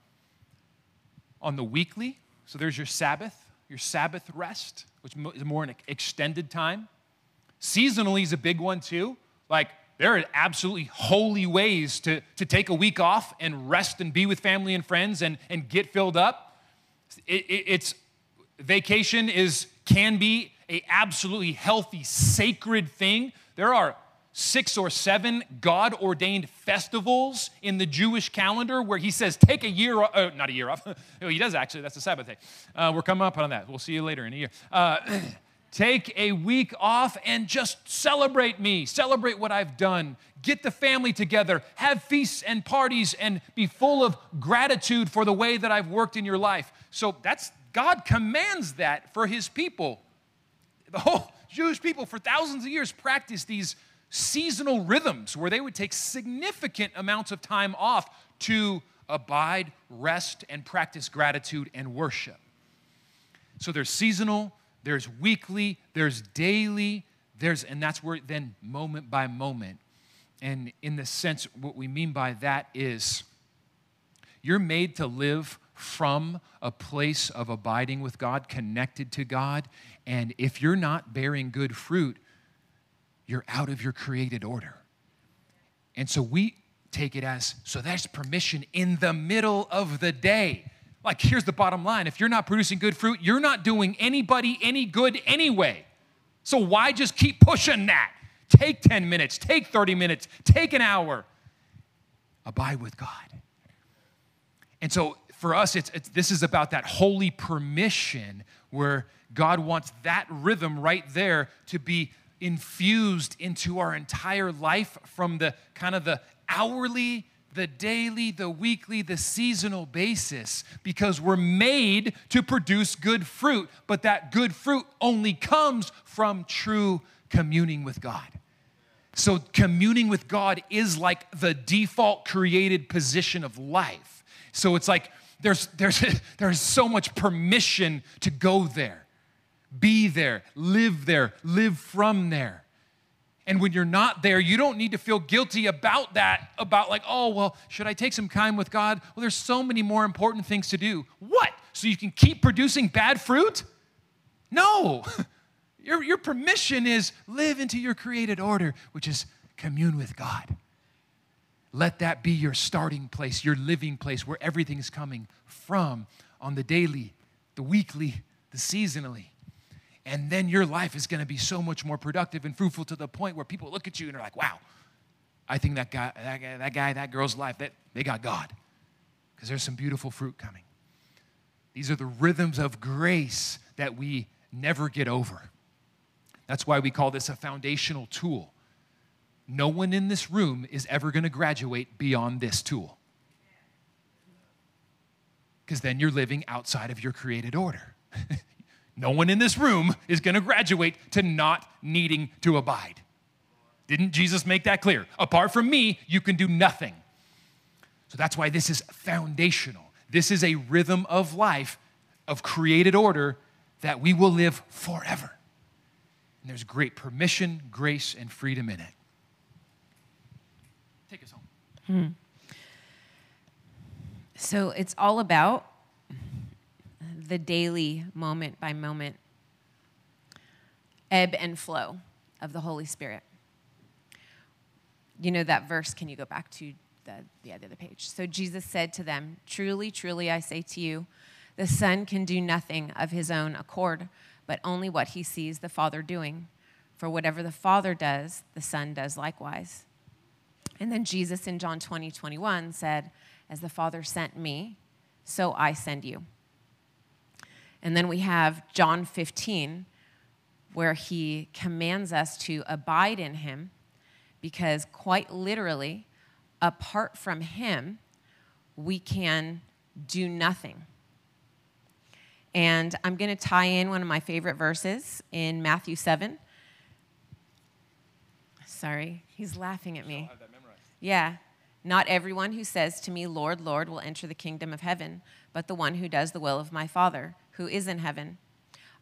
on the weekly? So, there's your Sabbath, your Sabbath rest, which is more an extended time. Seasonally is a big one too. Like, there are absolutely holy ways to, to take a week off and rest and be with family and friends and, and get filled up. It, it, it's vacation is can be a absolutely healthy, sacred thing. There are six or seven God ordained festivals in the Jewish calendar where he says, take a year, off, uh, not a year off. He does actually, that's a Sabbath day. Uh, we're coming up on that. We'll see you later in a year. Uh, take a week off and just celebrate me, celebrate what I've done. Get the family together, have feasts and parties, and be full of gratitude for the way that I've worked in your life. So that's God commands that for his people the whole Jewish people for thousands of years practiced these seasonal rhythms where they would take significant amounts of time off to abide, rest, and practice gratitude and worship. So there's seasonal, there's weekly, there's daily, there's, and that's where then moment by moment. And in the sense, what we mean by that is you're made to live from a place of abiding with God, connected to God. And if you're not bearing good fruit, you're out of your created order. And so we take it as so there's permission in the middle of the day. Like, here's the bottom line if you're not producing good fruit, you're not doing anybody any good anyway. So why just keep pushing that? Take 10 minutes, take 30 minutes, take an hour. Abide with God. And so for us, it's, it's, this is about that holy permission where God wants that rhythm right there to be infused into our entire life from the kind of the hourly, the daily, the weekly, the seasonal basis because we're made to produce good fruit, but that good fruit only comes from true communing with God. So, communing with God is like the default created position of life. So, it's like there's, there's, there's so much permission to go there, be there, live there, live from there. And when you're not there, you don't need to feel guilty about that, about like, oh, well, should I take some time with God? Well, there's so many more important things to do. What? So you can keep producing bad fruit? No. Your, your permission is live into your created order, which is commune with God. Let that be your starting place, your living place, where everything is coming from on the daily, the weekly, the seasonally. And then your life is going to be so much more productive and fruitful to the point where people look at you and are like, wow, I think that guy, that guy, that, guy, that girl's life, that, they got God. Because there's some beautiful fruit coming. These are the rhythms of grace that we never get over. That's why we call this a foundational tool. No one in this room is ever going to graduate beyond this tool. Because then you're living outside of your created order. no one in this room is going to graduate to not needing to abide. Didn't Jesus make that clear? Apart from me, you can do nothing. So that's why this is foundational. This is a rhythm of life, of created order that we will live forever. And there's great permission, grace, and freedom in it. take us home. Hmm. So it's all about the daily moment by moment ebb and flow of the Holy Spirit. You know that verse, can you go back to the, the other page? So Jesus said to them, Truly, truly, I say to you, the Son can do nothing of his own accord, but only what he sees the Father doing. For whatever the Father does, the Son does likewise. And then Jesus in John 20, 21 said, As the Father sent me, so I send you. And then we have John 15, where he commands us to abide in him because, quite literally, apart from him, we can do nothing. And I'm going to tie in one of my favorite verses in Matthew 7. Sorry, he's laughing at me. Yeah. Not everyone who says to me, Lord, Lord, will enter the kingdom of heaven, but the one who does the will of my Father, who is in heaven.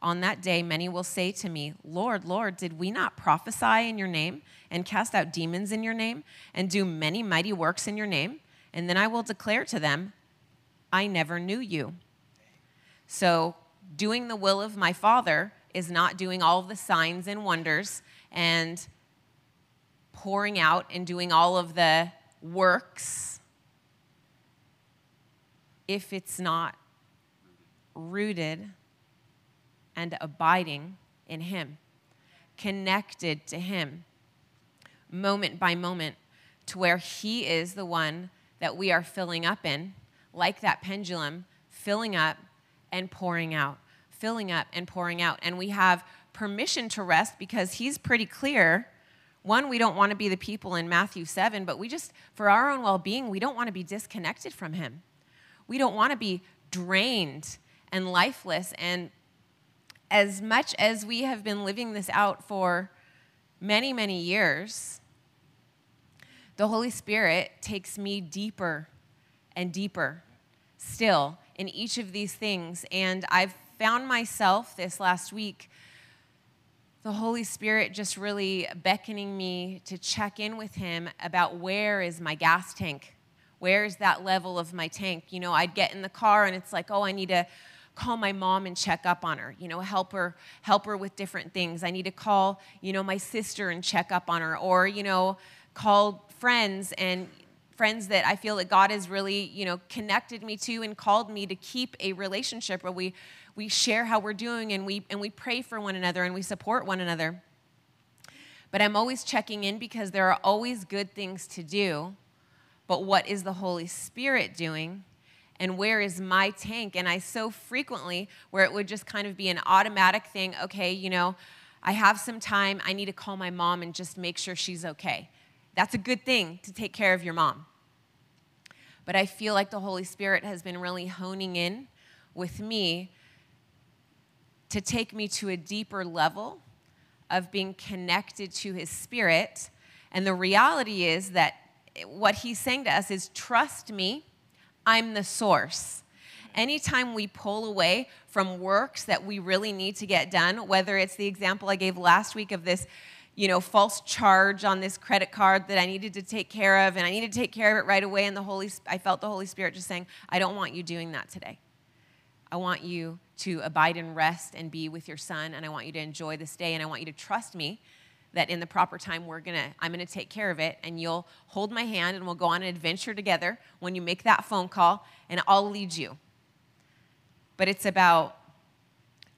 On that day, many will say to me, Lord, Lord, did we not prophesy in your name, and cast out demons in your name, and do many mighty works in your name? And then I will declare to them, I never knew you. So, doing the will of my Father is not doing all the signs and wonders and pouring out and doing all of the works if it's not rooted and abiding in Him, connected to Him, moment by moment, to where He is the one that we are filling up in, like that pendulum, filling up and pouring out, filling up and pouring out. And we have permission to rest because He's pretty clear. One, we don't want to be the people in Matthew 7, but we just, for our own well being, we don't want to be disconnected from Him. We don't want to be drained and lifeless. And as much as we have been living this out for many, many years, the Holy Spirit takes me deeper and deeper still in each of these things. And I've found myself this last week, the Holy Spirit just really beckoning me to check in with Him about where is my gas tank? Where is that level of my tank? You know, I'd get in the car and it's like, oh, I need to call my mom and check up on her you know help her help her with different things. I need to call you know my sister and check up on her or you know call friends and friends that i feel that god has really you know connected me to and called me to keep a relationship where we we share how we're doing and we and we pray for one another and we support one another. But i'm always checking in because there are always good things to do but what is the holy spirit doing and where is my tank? And I so frequently, where it would just kind of be an automatic thing, okay, you know, I have some time, I need to call my mom and just make sure she's okay. That's a good thing to take care of your mom. But I feel like the Holy Spirit has been really honing in with me to take me to a deeper level of being connected to His Spirit. And the reality is that what He's saying to us is trust me I'm the source. Anytime we pull away from works that we really need to get done, whether it's the example I gave last week of this, you know, false charge on this credit card that I needed to take care of, and I needed to take care of it right away, and the Holy, I felt the Holy Spirit just saying, I don't want you doing that today. I want you to abide and rest and be with your son, and I want you to enjoy this day, and I want you to trust me that in the proper time we're gonna i'm gonna take care of it and you'll hold my hand and we'll go on an adventure together when you make that phone call and i'll lead you. But it's about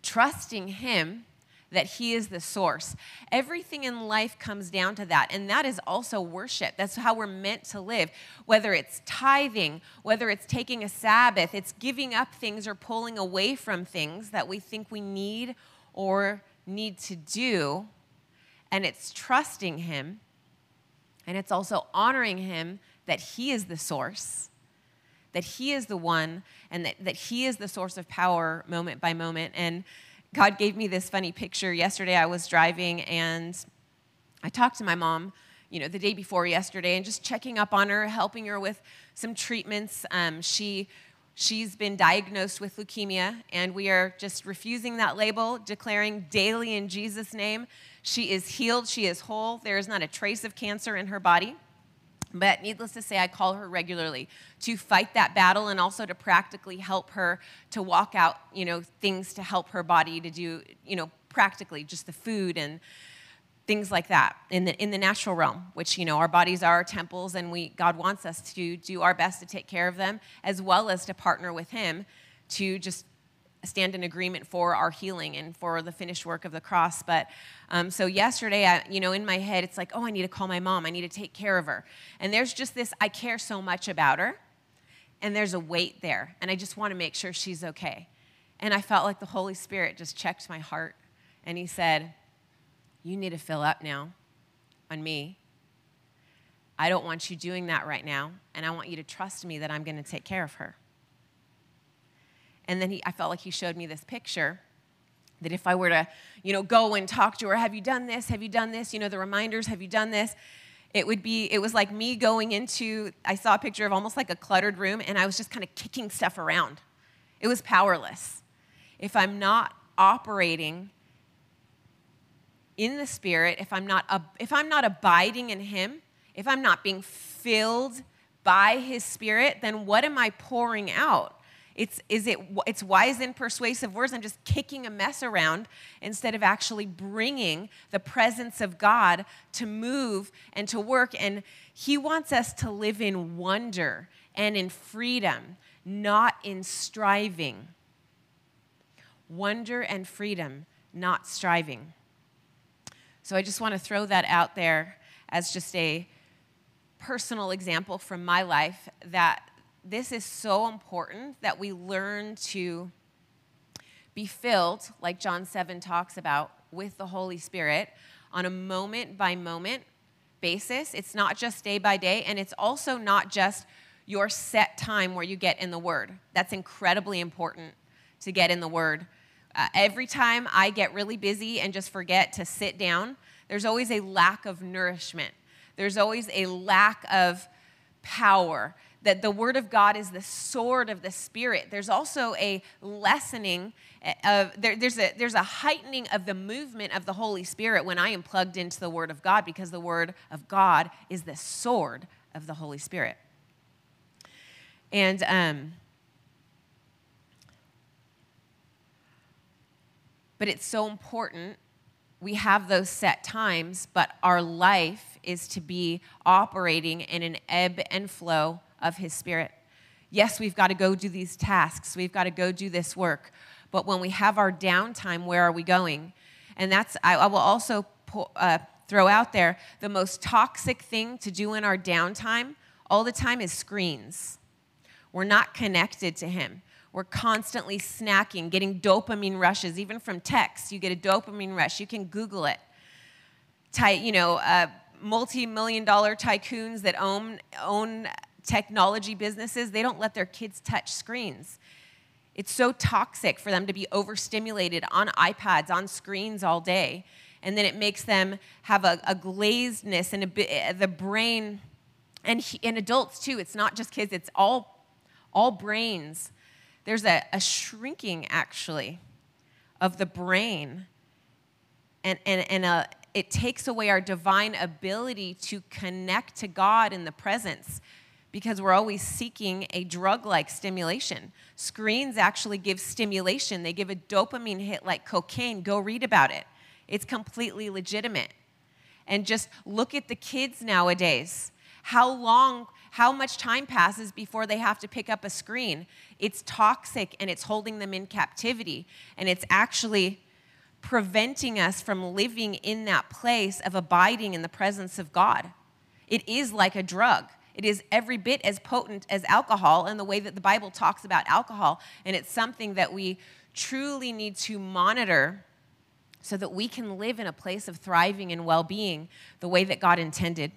trusting him that he is the source. Everything in life comes down to that and that is also worship. That's how we're meant to live. Whether it's tithing whether it's taking a sabbath it's giving up things or pulling away from things that we think we need or need to do and it's trusting Him, and it's also honoring Him that He is the source, that He is the one, and that, that He is the source of power moment by moment. And God gave me this funny picture. Yesterday, I was driving and I talked to my mom, you know, the day before yesterday, and just checking up on her, helping her with some treatments. Um, she She's been diagnosed with leukemia, and we are just refusing that label, declaring daily in Jesus' name she is healed, she is whole. There is not a trace of cancer in her body. But needless to say, I call her regularly to fight that battle and also to practically help her to walk out, you know, things to help her body to do, you know, practically just the food and things like that in the in the natural realm, which you know our bodies are our temples, and we God wants us to do our best to take care of them, as well as to partner with Him to just stand in agreement for our healing and for the finished work of the cross. But um, so yesterday, I, you know, in my head, it's like, oh, I need to call my mom. I need to take care of her. And there's just this, I care so much about her, and there's a weight there, and I just want to make sure she's okay. And I felt like the Holy Spirit just checked my heart, and He said, You need to fill up now on me. I don't want you doing that right now, and I want you to trust me that I'm going to take care of her. And then he, I felt like he showed me this picture that if I were to, you know, go and talk to her, have you done this? Have you done this? You know, the reminders, have you done this? It would be, it was like me going into, I saw a picture of almost like a cluttered room and I was just kind of kicking stuff around. It was powerless. If I'm not operating in the spirit, if I'm not, if I'm not abiding in him, if I'm not being filled by his spirit, then what am I pouring out? It's, is it, it's wise and persuasive words. I'm just kicking a mess around instead of actually bringing the presence of God to move and to work. And He wants us to live in wonder and in freedom, not in striving. Wonder and freedom, not striving. So I just want to throw that out there as just a personal example from my life that this is so important that we learn to be filled, like John 7 talks about, with the Holy Spirit on a moment by moment basis. It's not just day by day, and it's also not just your set time where you get in the Word. That's incredibly important to get in the Word. Uh, every time I get really busy and just forget to sit down, there's always a lack of nourishment. There's always a lack of power that the Word of God is the sword of the Spirit. There's also a lessening of, there, there's, a, there's a heightening of the movement of the Holy Spirit when I am plugged into the Word of God because the Word of God is the sword of the Holy Spirit. And, um, but it's so important we have those set times, but our life is to be operating in an ebb and flow of His Spirit. Yes, we've got to go do these tasks, we've got to go do this work, but when we have our downtime, where are we going? And that's, I, I will also uh, throw out there the most toxic thing to do in our downtime all the time is screens. We're not connected to Him. We're constantly snacking, getting dopamine rushes, even from text. You get a dopamine rush. You can Google it. Ty, you know, uh, multi-million dollar tycoons that own own technology businesses, they don't let their kids touch screens. It's so toxic for them to be overstimulated on iPads, on screens all day. And then it makes them have a, a glazedness and a, the brain, and, and adults too. It's not just kids, it's all, all brains. There's a, a shrinking, actually, of the brain. And, and, and a, it takes away our divine ability to connect to God in the presence because we're always seeking a drug like stimulation. Screens actually give stimulation, they give a dopamine hit like cocaine. Go read about it. It's completely legitimate. And just look at the kids nowadays. How long, how much time passes before they have to pick up a screen? It's toxic and it's holding them in captivity. And it's actually preventing us from living in that place of abiding in the presence of God. It is like a drug. It is every bit as potent as alcohol in the way that the Bible talks about alcohol. And it's something that we truly need to monitor so that we can live in a place of thriving and well being the way that God intended.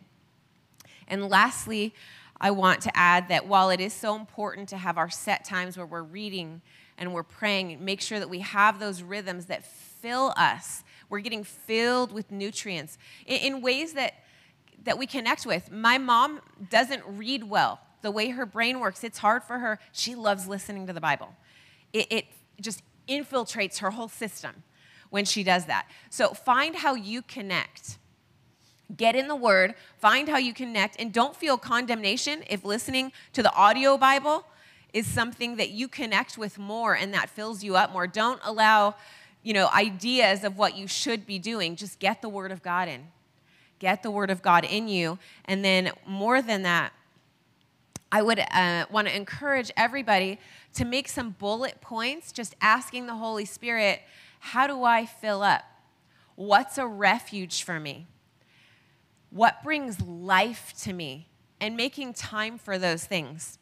And lastly, I want to add that while it is so important to have our set times where we're reading and we're praying, make sure that we have those rhythms that fill us. We're getting filled with nutrients in, ways that that we connect with. My mom doesn't read well. The way her brain works, it's hard for her. She loves listening to the Bible. It, it just infiltrates her whole system when she does that. So find how you connect Get in the Word, find how you connect, and don't feel condemnation if listening to the audio Bible is something that you connect with more and that fills you up more. Don't allow, you know, ideas of what you should be doing. Just get the Word of God in. Get the Word of God in you. And then, more than that, I would uh, want to encourage everybody to make some bullet points, just asking the Holy Spirit, how do I fill up? What's a refuge for me? What brings life to me? And making time for those things.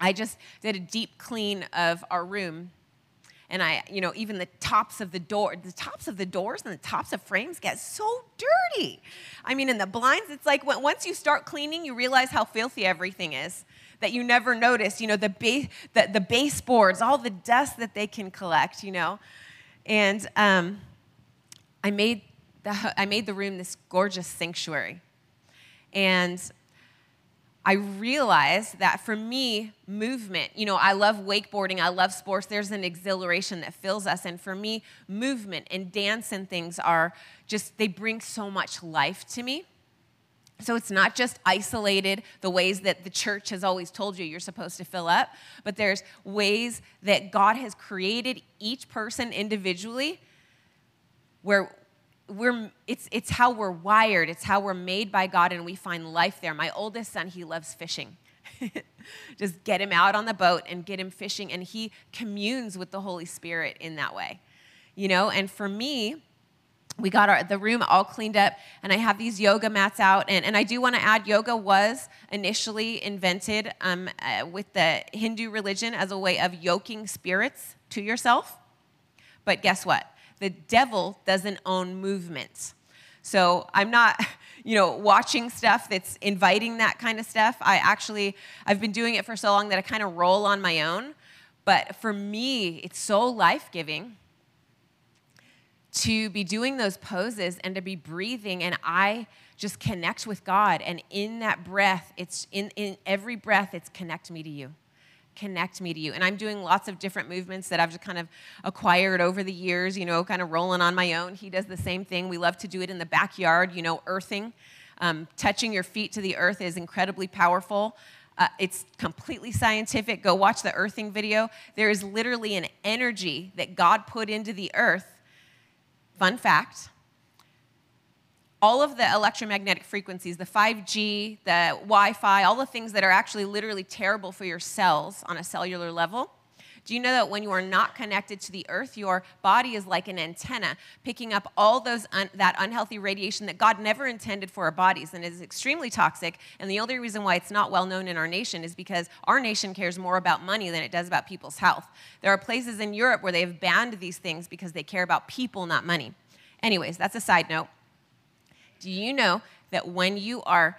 I just did a deep clean of our room. And I, you know, even the tops of the door, the tops of the doors and the tops of frames get so dirty. I mean, in the blinds, it's like when, once you start cleaning, you realize how filthy everything is that you never noticed. You know, the, base, the, the baseboards, all the dust that they can collect, you know. And um, I made the, I made the room this gorgeous sanctuary. And I realized that for me, movement, you know, I love wakeboarding, I love sports. There's an exhilaration that fills us. And for me, movement and dance and things are just, they bring so much life to me. So it's not just isolated the ways that the church has always told you you're supposed to fill up, but there's ways that God has created each person individually where we're it's it's how we're wired. It's how we're made by god and we find life there. My oldest son he loves fishing. Just get him out on the boat and get him fishing and he communes with the holy spirit in that way you know? And for me we got our, the room all cleaned up and i have these yoga mats out and, and i do want to add yoga was initially invented um, uh, with the hindu religion as a way of yoking spirits to yourself. But guess what the devil doesn't own movements. So I'm not, you know, watching stuff that's inviting that kind of stuff. I actually, I've been doing it for so long that I kind of roll on my own. But for me, it's so life giving to be doing those poses and to be breathing and I just connect with God. And in that breath, it's in, in every breath, it's connect me to you connect me to you. And I'm doing lots of different movements that I've just kind of acquired over the years, you know, kind of rolling on my own. He does the same thing. We love to do it in the backyard, you know, earthing. Um, touching your feet to the earth is incredibly powerful. Uh, it's completely scientific. Go watch the earthing video. There is literally an energy that God put into the earth. Fun fact all of the electromagnetic frequencies, the 5G, the Wi Fi, all the things that are actually literally terrible for your cells on a cellular level. Do you know that when you are not connected to the earth, your body is like an antenna picking up all those un- that unhealthy radiation that God never intended for our bodies and is extremely toxic. And the only reason why it's not well known in our nation is because our nation cares more about money than it does about people's health. There are places in Europe where they've banned these things because they care about people, not money. Anyways, that's a side note. Do you know that when you are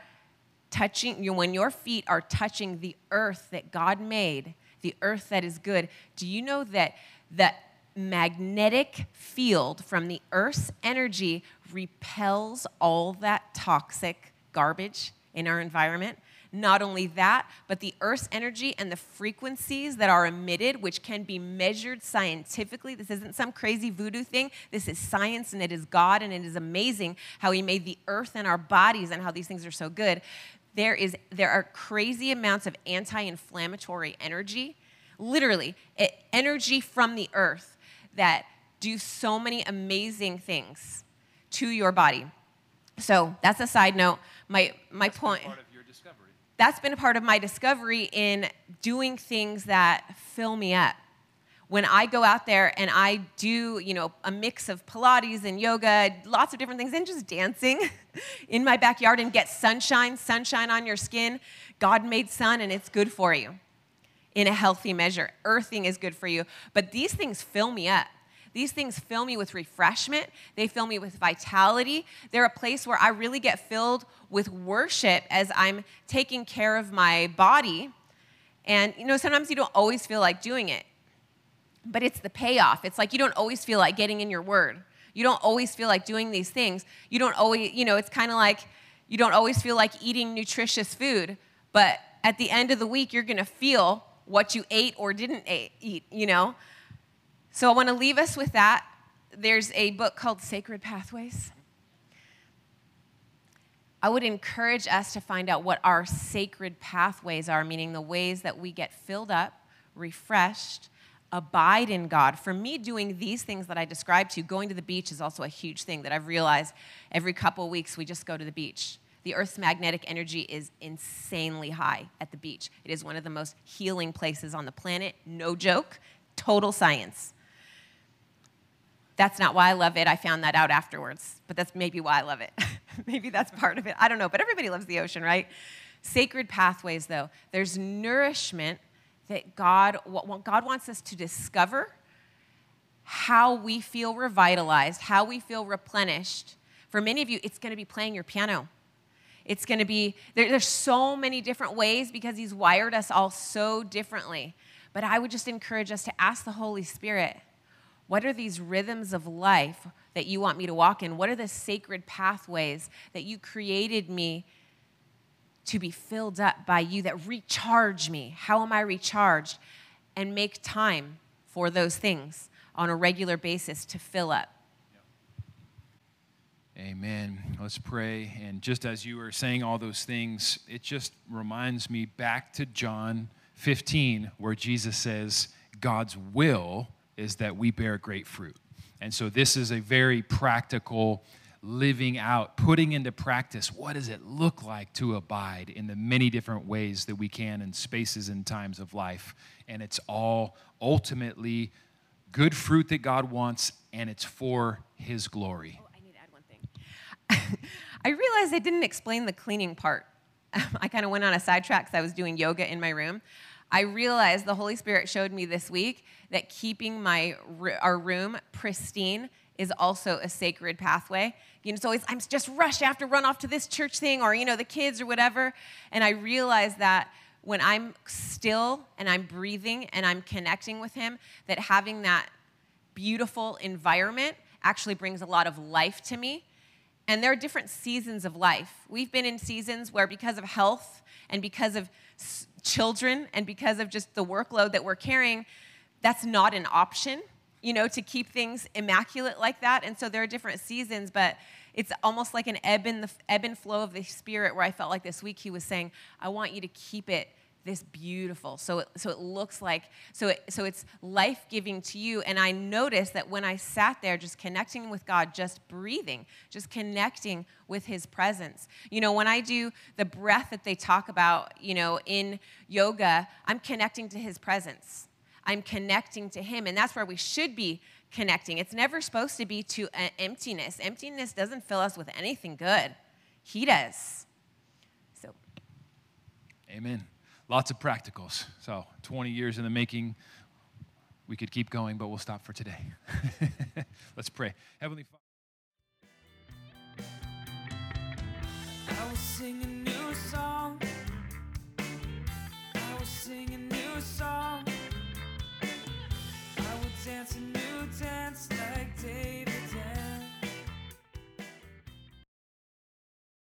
touching, when your feet are touching the earth that God made, the earth that is good, do you know that the magnetic field from the earth's energy repels all that toxic garbage in our environment? Not only that, but the Earth's energy and the frequencies that are emitted, which can be measured scientifically. This isn't some crazy voodoo thing. This is science and it is God, and it is amazing how He made the earth and our bodies and how these things are so good. There, is, there are crazy amounts of anti inflammatory energy, literally, it, energy from the earth that do so many amazing things to your body. So that's a side note. My, my point that's been a part of my discovery in doing things that fill me up. When I go out there and I do, you know, a mix of Pilates and yoga, lots of different things, and just dancing in my backyard and get sunshine, sunshine on your skin. God made sun and it's good for you in a healthy measure. Earthing is good for you. But these things fill me up. These things fill me with refreshment, they fill me with vitality. They're a place where I really get filled with worship as I'm taking care of my body. And, you know, sometimes you don't always feel like doing it, but it's the payoff. It's like you don't always feel like getting in your word. You don't always feel like doing these things. You don't always, you know, it's kind of like you don't always feel like eating nutritious food, but at the end of the week, you're going to feel what you ate or didn't eat, you know? So I want to leave us with that. There's a book called Sacred Pathways. I would encourage us to find out what our sacred pathways are, meaning the ways that we get filled up, refreshed, abide in God. For me, doing these things that I described to you, going to the beach is also a huge thing that I've realized every couple weeks we just go to the beach. The Earth's magnetic energy is insanely high at the beach. It is one of the most healing places on the planet. No joke, total science. That's not why I love it. I found that out afterwards, but that's maybe why I love it. maybe that's part of it. I don't know, but everybody loves the ocean, right? Sacred pathways, though, there's nourishment that God, God wants us to discover how we feel revitalized, how we feel replenished. For many of you, it's going to be playing your piano. It's going to be, there, there's so many different ways because He's wired us all so differently. But I would just encourage us to ask the Holy Spirit, what are these rhythms of life that you want me to walk in? What are the sacred pathways that you created me to be filled up by you that recharge me? How am I recharged? And make time for those things on a regular basis to fill up. Amen. Let's pray. And just as you were saying all those things, it just reminds me back to John 15, where Jesus says, God's will is that we bear great fruit. And so this is a very practical living out, putting into practice what does it look like to abide in the many different ways that we can in spaces and times of life. And it's all ultimately good fruit that God wants, and it's for His glory. Oh, I need to add one thing. I realized I didn't explain the cleaning part. I kind of went on a sidetrack because I was doing yoga in my room. I realized the Holy Spirit showed me this week that keeping my our room pristine is also a sacred pathway. You know, it's always I'm just rushed. I have to run off to this church thing, or you know, the kids or whatever. And I realized that when I'm still and I'm breathing and I'm connecting with Him, that having that beautiful environment actually brings a lot of life to me. And there are different seasons of life. We've been in seasons where, because of health and because of children and because of just the workload that we're carrying, that's not an option, you know, to keep things immaculate like that. And so there are different seasons, but it's almost like an ebb and, the, ebb and flow of the spirit where I felt like this week he was saying, I want you to keep it this beautiful. So it, so it looks like so it, so it's life-giving to you. And i noticed that when i sat there just connecting with god just breathing just connecting with his presence. You know when i do the breath that they talk about you know in yoga i'm connecting to his presence. I'm connecting to him. And that's where we should be connecting. It's never supposed to be to emptiness. Emptiness doesn't fill us with anything good. He does. So amen lots of practicals. So 20 years in the making. We could keep going, but we'll stop for today. Let's pray. Heavenly Father. Sing a new song. I will sing a new song. I will dance a new dance like day.